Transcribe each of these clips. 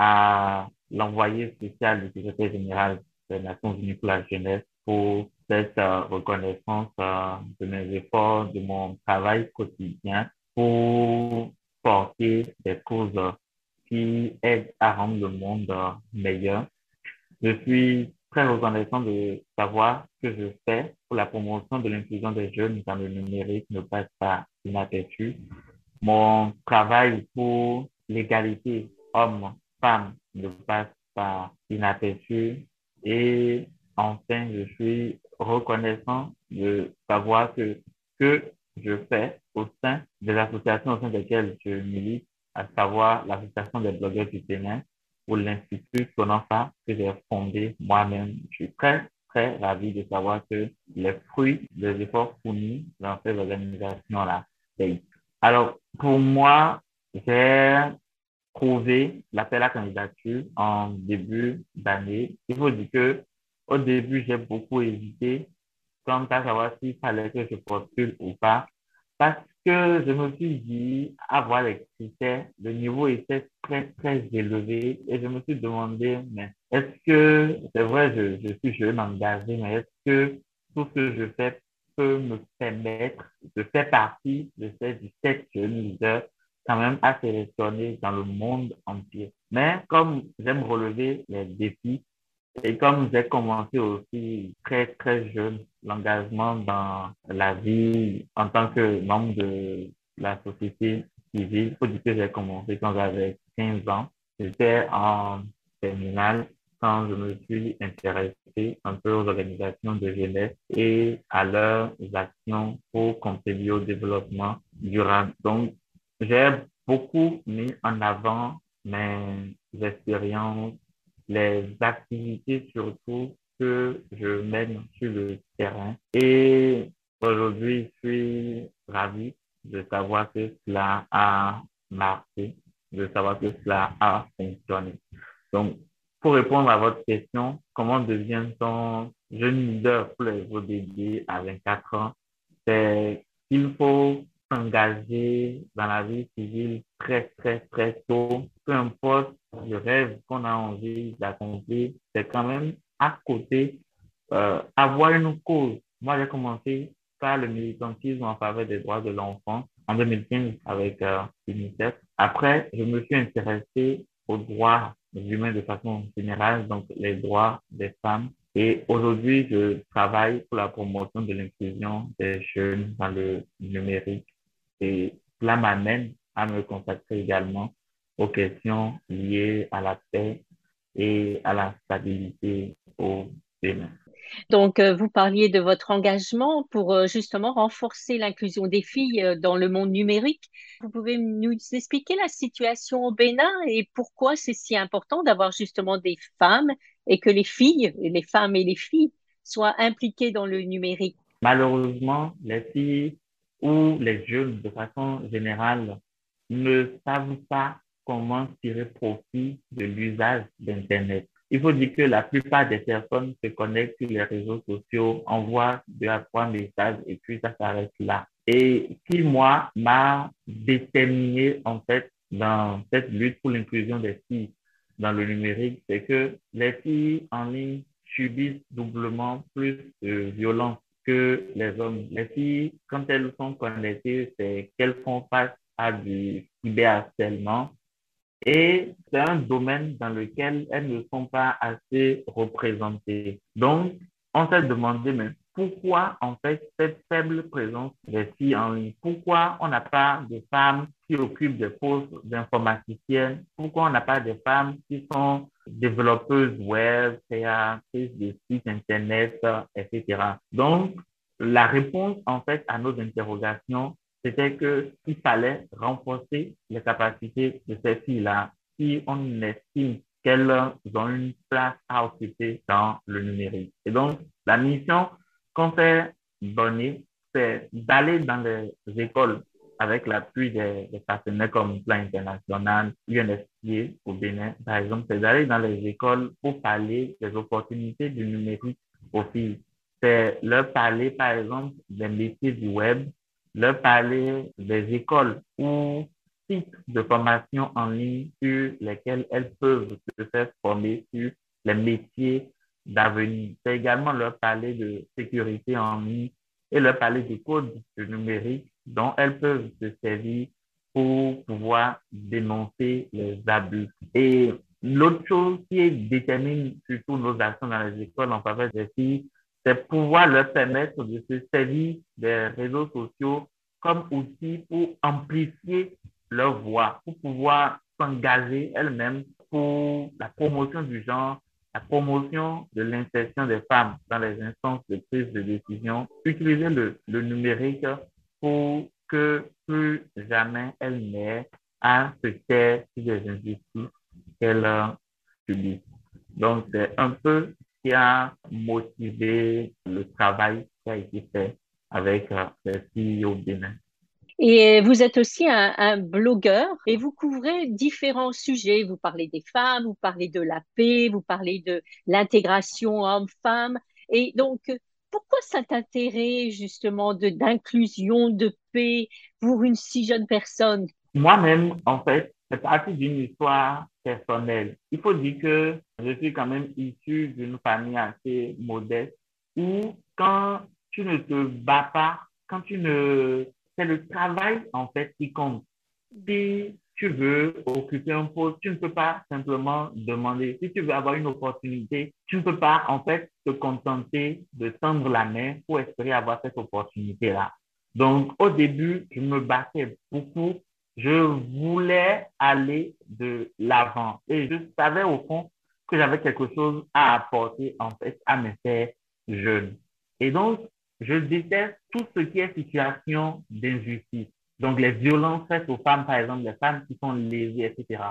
à l'envoyé spécial du secrétaire général des Nations Unies pour la jeunesse pour cette euh, reconnaissance euh, de mes efforts, de mon travail quotidien pour porter des causes qui aident à rendre le monde euh, meilleur. Je suis très reconnaissant de savoir que je fais pour la promotion de l'inclusion des jeunes dans le numérique ne passe pas inaperçu. Mon travail pour l'égalité homme-femme ne passe pas inaperçu. Et enfin, je suis reconnaissant de savoir que que je fais au sein des associations au sein desquelles je milite, à savoir l'association des blogueurs du Bénin ou l'Institut Sonofa que j'ai fondé moi-même. Je suis très, très ravi de savoir que les fruits des efforts fournis dans ces organisations-là payent. Alors, pour moi, j'ai trouvé l'appel à candidature en début d'année. Il faut dire que au début, j'ai beaucoup hésité quant à savoir s'il fallait que je postule ou pas, parce que je me suis dit, avoir les critères, le niveau était très, très élevé et je me suis demandé, mais est-ce que, c'est vrai, je, je suis jeune engagé, mais est-ce que tout ce que je fais peut me permettre de faire partie de ces 17 jeunes leaders quand même assez sélectionner dans le monde entier. Mais comme j'aime relever les défis, et comme j'ai commencé aussi très, très jeune, l'engagement dans la vie en tant que membre de la société civile, il faut dire que j'ai commencé quand j'avais 15 ans. J'étais en terminale quand je me suis intéressé un peu aux organisations de jeunesse et à leurs actions pour contribuer au développement durable. Donc, j'ai beaucoup mis en avant mes expériences les activités surtout que je mène sur le terrain. Et aujourd'hui, je suis ravi de savoir que cela a marché, de savoir que cela a fonctionné. Donc, pour répondre à votre question, comment devient-on jeune leader pour les ODD à 24 ans? C'est qu'il faut s'engager dans la vie civile très, très, très tôt. Peu importe le rêve qu'on a envie d'accomplir, c'est quand même à côté euh, avoir une cause. Moi, j'ai commencé par le militantisme en faveur des droits de l'enfant en 2015 avec euh, UNICEF. Après, je me suis intéressé aux droits humains de façon générale, donc les droits des femmes. Et aujourd'hui, je travaille pour la promotion de l'inclusion des jeunes dans le numérique. Et cela m'amène à me consacrer également aux questions liées à la paix et à la stabilité au Bénin. Donc, euh, vous parliez de votre engagement pour euh, justement renforcer l'inclusion des filles euh, dans le monde numérique. Vous pouvez nous expliquer la situation au Bénin et pourquoi c'est si important d'avoir justement des femmes et que les filles, les femmes et les filles soient impliquées dans le numérique? Malheureusement, les filles ou les jeunes de façon générale ne savent pas comment tirer profit de l'usage d'Internet. Il faut dire que la plupart des personnes se connectent sur les réseaux sociaux, envoient deux à trois messages et puis ça s'arrête là. Et qui, moi, m'a déterminé, en fait, dans cette lutte pour l'inclusion des filles dans le numérique, c'est que les filles en ligne subissent doublement plus de violence que les hommes. Les filles, quand elles sont connectées, c'est qu'elles font face à du cyberharcèlement et c'est un domaine dans lequel elles ne sont pas assez représentées. Donc, on s'est demandé, mais pourquoi en fait cette faible présence des filles en ligne? Pourquoi on n'a pas de femmes qui occupent des postes d'informaticiennes? Pourquoi on n'a pas de femmes qui sont développeuses web, créatrices de sites internet, etc. Donc, la réponse en fait à nos interrogations c'était qu'il fallait renforcer les capacités de ces filles-là si on estime qu'elles ont une place à occuper dans le numérique. Et donc, la mission qu'on s'est donnée, c'est d'aller dans les écoles avec l'appui des, partenaires comme Plan International, UNFPA au Bénin, par exemple, c'est d'aller dans les écoles pour parler des opportunités du numérique aux filles. C'est leur parler, par exemple, des métiers du web, leur parler des écoles où sites de formation en ligne sur lesquels elles peuvent se faire former sur les métiers d'avenir. C'est également leur parler de sécurité en ligne et leur parler des codes numériques dont elles peuvent se servir pour pouvoir dénoncer les abus. Et l'autre chose qui détermine surtout nos actions dans les écoles en faveur des filles, c'est pouvoir leur permettre de se servir des réseaux sociaux comme outil pour amplifier leur voix, pour pouvoir s'engager elles-mêmes pour la promotion du genre, la promotion de l'insertion des femmes dans les instances de prise de décision, utiliser le, le numérique pour que plus jamais elles n'aient à se taire sur des injustices qu'elles subissent. Donc, c'est un peu ce qui a motivé le travail qui a été fait avec les filles au Bénin. Et vous êtes aussi un, un, blogueur et vous couvrez différents sujets. Vous parlez des femmes, vous parlez de la paix, vous parlez de l'intégration homme-femme. Et donc, pourquoi cet intérêt justement d'inclusion, de, paix pour une si jeune personne? Moi-même, en fait, c'est parti d'une histoire personnelle. Il faut dire que je suis quand même issu d'une famille assez modeste où quand tu ne te bats pas, quand tu ne... C'est le travail, en fait, qui compte. Tu veux occuper un poste, tu ne peux pas simplement demander. Si tu veux avoir une opportunité, tu ne peux pas, en fait, te contenter de tendre la main pour espérer avoir cette opportunité-là. Donc, au début, je me battais beaucoup. Je voulais aller de l'avant et je savais au fond que j'avais quelque chose à apporter, en fait, à mes frères jeunes. Et donc, je déteste tout ce qui est situation d'injustice. Donc, les violences faites aux femmes, par exemple, les femmes qui sont lésées, etc.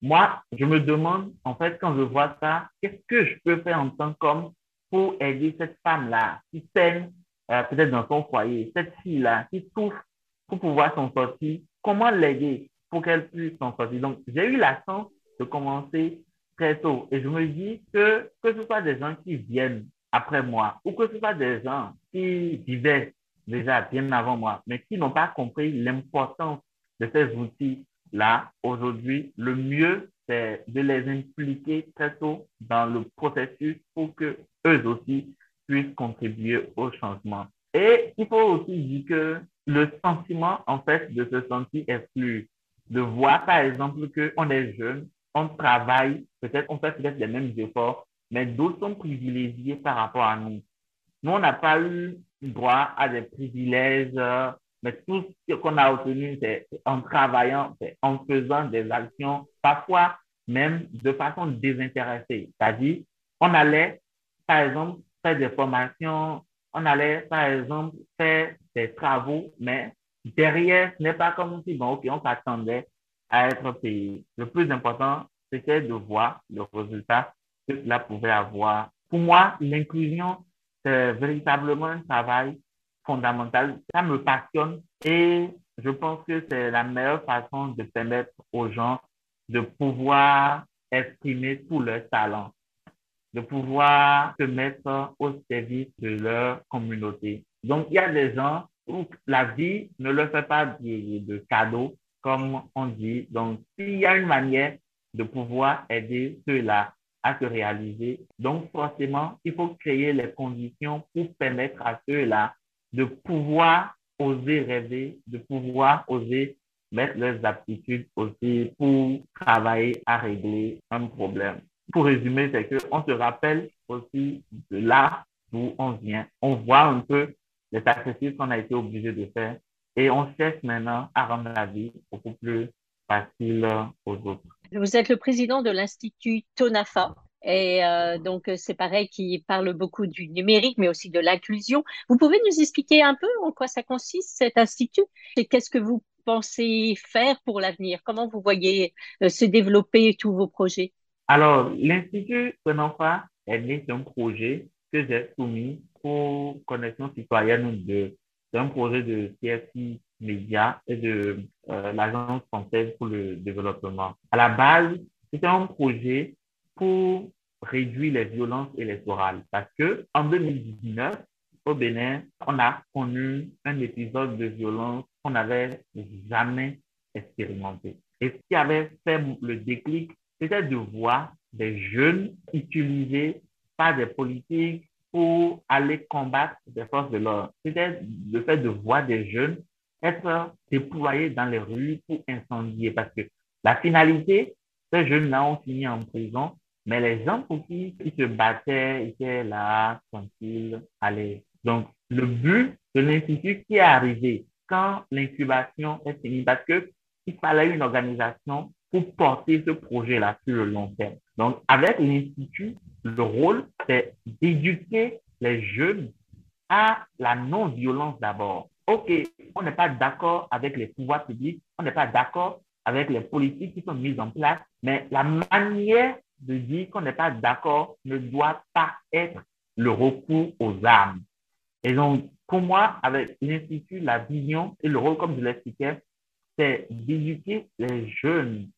Moi, je me demande, en fait, quand je vois ça, qu'est-ce que je peux faire en tant qu'homme pour aider cette femme-là qui peine euh, peut-être dans son foyer, cette fille-là qui souffre pour pouvoir s'en sortir, comment l'aider pour qu'elle puisse s'en sortir? Donc, j'ai eu la chance de commencer très tôt et je me dis que que ce soit des gens qui viennent après moi ou que ce soit des gens qui vivaient déjà bien avant moi, mais qui n'ont pas compris l'importance de ces outils-là aujourd'hui, le mieux, c'est de les impliquer très tôt dans le processus pour que eux aussi puissent contribuer au changement. Et il faut aussi dire que le sentiment, en fait, de se sentir exclu, de voir, par exemple, qu'on est jeune, on travaille, peut-être on fait peut-être les mêmes efforts, mais d'autres sont privilégiés par rapport à nous. Nous, on n'a pas eu droit à des privilèges, mais tout ce qu'on a obtenu, c'est en travaillant, en faisant des actions, parfois même de façon désintéressée. C'est-à-dire, on allait, par exemple, faire des formations, on allait, par exemple, faire des travaux, mais derrière, ce n'est pas comme si, bon, OK, on s'attendait à être payé. Le plus important, c'était de voir le résultat que cela pouvait avoir. Pour moi, l'inclusion, c'est véritablement un travail fondamental. Ça me passionne et je pense que c'est la meilleure façon de permettre aux gens de pouvoir exprimer tous leurs talents, de pouvoir se mettre au service de leur communauté. Donc, il y a des gens où la vie ne leur fait pas de, de cadeaux, comme on dit. Donc, s'il y a une manière de pouvoir aider ceux-là à se réaliser. Donc, forcément, il faut créer les conditions pour permettre à ceux-là de pouvoir oser rêver, de pouvoir oser mettre leurs aptitudes aussi pour travailler à régler un problème. Pour résumer, c'est qu'on se rappelle aussi de là d'où on vient. On voit un peu les sacrifices qu'on a été obligé de faire et on cherche maintenant à rendre la vie beaucoup plus facile aux autres. Vous êtes le président de l'Institut TONAFA. Et euh, donc, c'est pareil, qui parle beaucoup du numérique, mais aussi de l'inclusion. Vous pouvez nous expliquer un peu en quoi ça consiste, cet institut, et qu'est-ce que vous pensez faire pour l'avenir? Comment vous voyez euh, se développer tous vos projets? Alors, l'Institut TONAFA est né d'un projet que j'ai soumis pour Connexion citoyenne de c'est un projet de CFI Média et de euh, l'Agence française pour le développement. À la base, c'était un projet pour réduire les violences électorales parce que en 2019, au Bénin, on a connu un épisode de violence qu'on n'avait jamais expérimenté. Et ce qui avait fait le déclic, c'était de voir des jeunes utilisés par des politiques pour aller combattre des forces de l'ordre. C'était le fait de voir des jeunes être déployés dans les rues pour incendier? Parce que la finalité, ces jeunes-là ont fini en prison, mais les gens pour qui se battaient étaient là, tranquilles, allez. Donc, le but de l'Institut qui est arrivé quand l'incubation est finie, parce qu'il fallait une organisation pour porter ce projet-là sur le long terme. Donc, avec l'Institut, le rôle, c'est d'éduquer les jeunes à la non-violence d'abord. OK, on n'est pas d'accord avec les pouvoirs publics, on n'est pas d'accord avec les politiques qui sont mises en place, mais la manière de dire qu'on n'est pas d'accord ne doit pas être le recours aux armes. Et donc, pour moi, avec l'Institut, la vision et le rôle, comme je l'expliquais, c'est d'éduquer les jeunes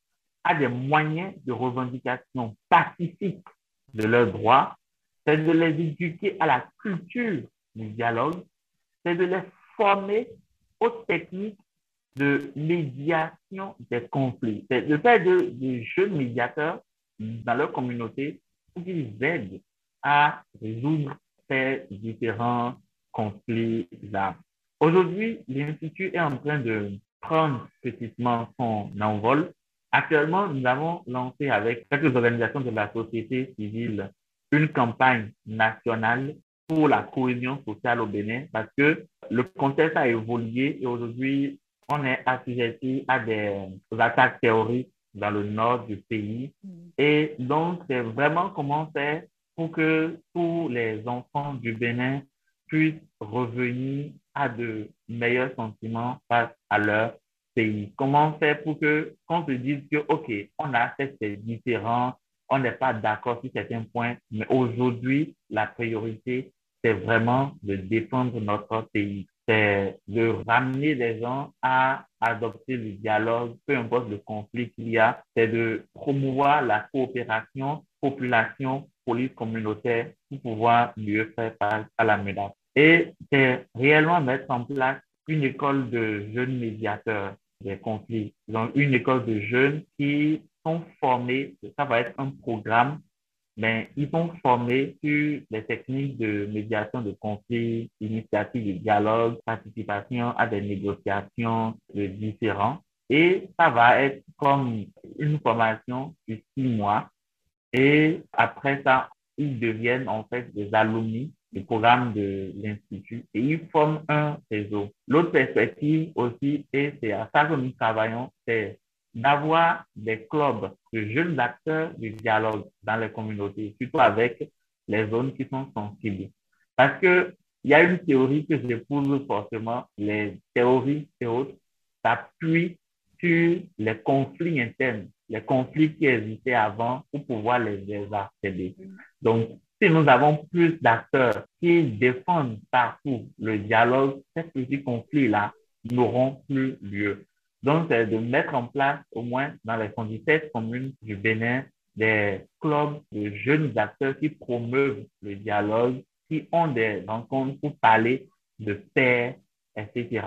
à des moyens de revendication pacifique de leurs droits, c'est de les éduquer à la culture du dialogue, c'est de les former aux techniques de médiation des conflits. C'est de faire de, jeunes médiateurs dans leur communauté pour qu'ils aident à résoudre ces différents conflits-là. Aujourd'hui, l'Institut est en train de prendre petitement son envol. Actuellement, nous avons lancé avec quelques organisations de la société civile une campagne nationale pour la cohésion sociale au Bénin parce que le contexte a évolué et aujourd'hui, on est assujetti à des attaques terroristes dans le nord du pays. Mm. Et donc, c'est vraiment comment faire pour que tous les enfants du Bénin puissent revenir à de meilleurs sentiments face à leur pays. Comment faire pour que, qu'on se dise que, OK, on a ces différents, on n'est pas d'accord sur certains points, mais aujourd'hui, la priorité, c'est vraiment de défendre notre pays. C'est de ramener les gens à adopter le dialogue, peu importe le conflit qu'il y a. C'est de promouvoir la coopération, population, police communautaire pour pouvoir mieux faire face à la menace. Et c'est réellement mettre en place une école de jeunes médiateurs des conflits. Donc, une école de jeunes qui sont formés, ça va être un programme mais ils sont formés sur les techniques de médiation de conflits, initiative de dialogue, participation à des négociations de différents. Et ça va être comme une formation de six mois. Et après ça, ils deviennent en fait des alumni du programme de l'Institut et ils forment un réseau. L'autre perspective aussi, et c'est à ça que nous travaillons, c'est d'avoir des clubs de jeunes acteurs du dialogue dans les communautés, surtout avec les zones qui sont sensibles. Parce qu'il y a une théorie que j'épouse forcément, les théories s'appuient sur les conflits internes, les conflits qui existaient avant pour pouvoir les désarcer. Donc, si nous avons plus d'acteurs qui défendent partout le dialogue, ces petits conflits-là n'auront plus lieu. Donc, c'est de mettre en place, au moins dans les 117 communes du Bénin, des clubs de jeunes acteurs qui promeuvent le dialogue, qui ont des rencontres pour parler de paix, etc.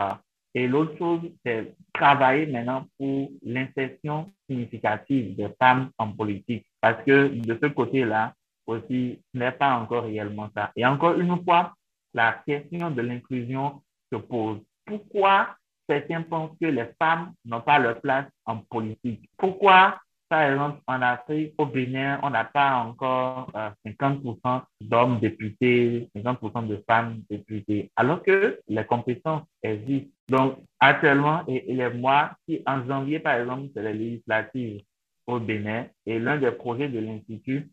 Et l'autre chose, c'est travailler maintenant pour l'insertion significative des femmes en politique. Parce que de ce côté-là, aussi, ce n'est pas encore réellement ça. Et encore une fois, la question de l'inclusion se pose. Pourquoi certains pensent que les femmes n'ont pas leur place en politique. Pourquoi, par exemple, en Afrique, au Bénin, on n'a pas encore 50% euh, d'hommes députés, 50% de femmes députées, alors que les compétences existent? Donc, actuellement, et, les mois en janvier, par exemple, c'est les législatives au Bénin, et l'un des projets de l'Institut,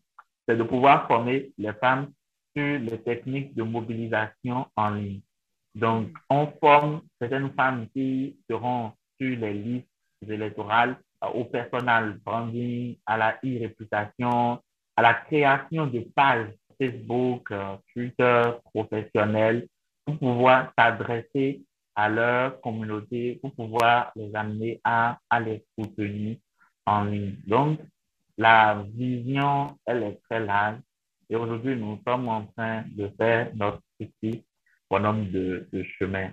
c'est de pouvoir former les femmes sur les techniques de mobilisation en ligne. Donc, on forme certaines femmes qui seront sur les listes électorales euh, au personnel branding, à la e-réputation, à la création de pages Facebook, euh, Twitter professionnelles pour pouvoir s'adresser à leur communauté, pour pouvoir les amener à, à les soutenir en ligne. Donc, la vision, elle est très large. Et aujourd'hui, nous sommes en train de faire notre petit bonhomme de, chemin.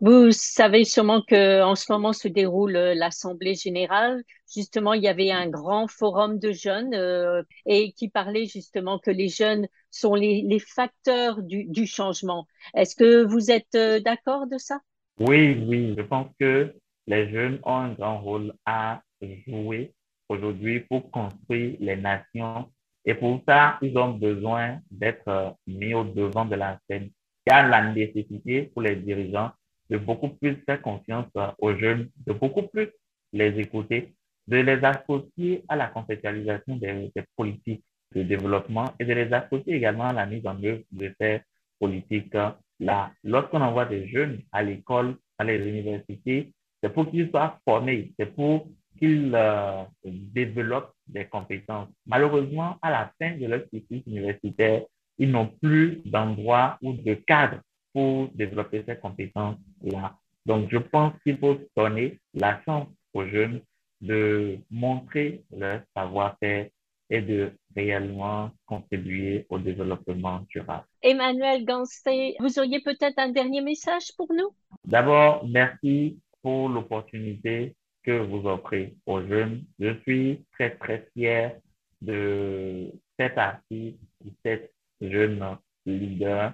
Vous savez sûrement que en ce moment se déroule euh, l'Assemblée générale. Justement, il y avait un grand forum de jeunes euh, et qui parlait justement que les jeunes sont les, les facteurs du, du changement. Est-ce que vous êtes euh, d'accord de ça? Oui, oui, je pense que les jeunes ont un grand rôle à jouer aujourd'hui pour construire les nations. Et pour ça, ils ont besoin d'être mis au devant de la scène. Il y a la nécessité pour les dirigeants de beaucoup plus faire confiance aux jeunes, de beaucoup plus les écouter, de les associer à la conceptualisation des, politiques de développement et de les associer également à la mise en œuvre de ces politiques-là. Lorsqu'on envoie des jeunes à l'école, à les universités, c'est pour qu'ils soient formés, c'est pour qu'ils euh, développent des compétences. Malheureusement, à la fin de leur cycle universitaire, ils n'ont plus d'endroit ou de cadre pour développer ces compétences-là. Donc, je pense qu'il faut donner la chance aux jeunes de montrer leur savoir-faire et de réellement contribuer au développement durable. Emmanuel Gansé, vous auriez peut-être un dernier message pour nous? D'abord, merci pour l'opportunité que vous offrez aux jeunes. Je suis très, très fier de cet artiste, de cette jeune leader.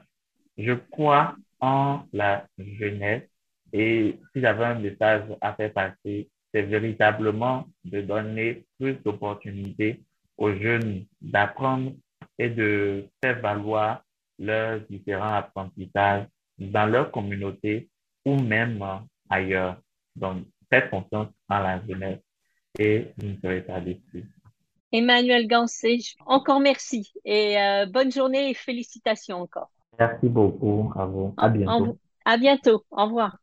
Je crois en la jeunesse et si j'avais un message à faire passer, c'est véritablement de donner plus d'opportunités aux jeunes d'apprendre et de faire valoir leurs différents apprentissages dans leur communauté ou même ailleurs. Donc, faites confiance en la jeunesse et vous ne serez pas déçus. Emmanuel Gansé, encore merci et euh, bonne journée et félicitations encore. Merci beaucoup à vous. À En- bientôt. en- à bientôt. Au revoir.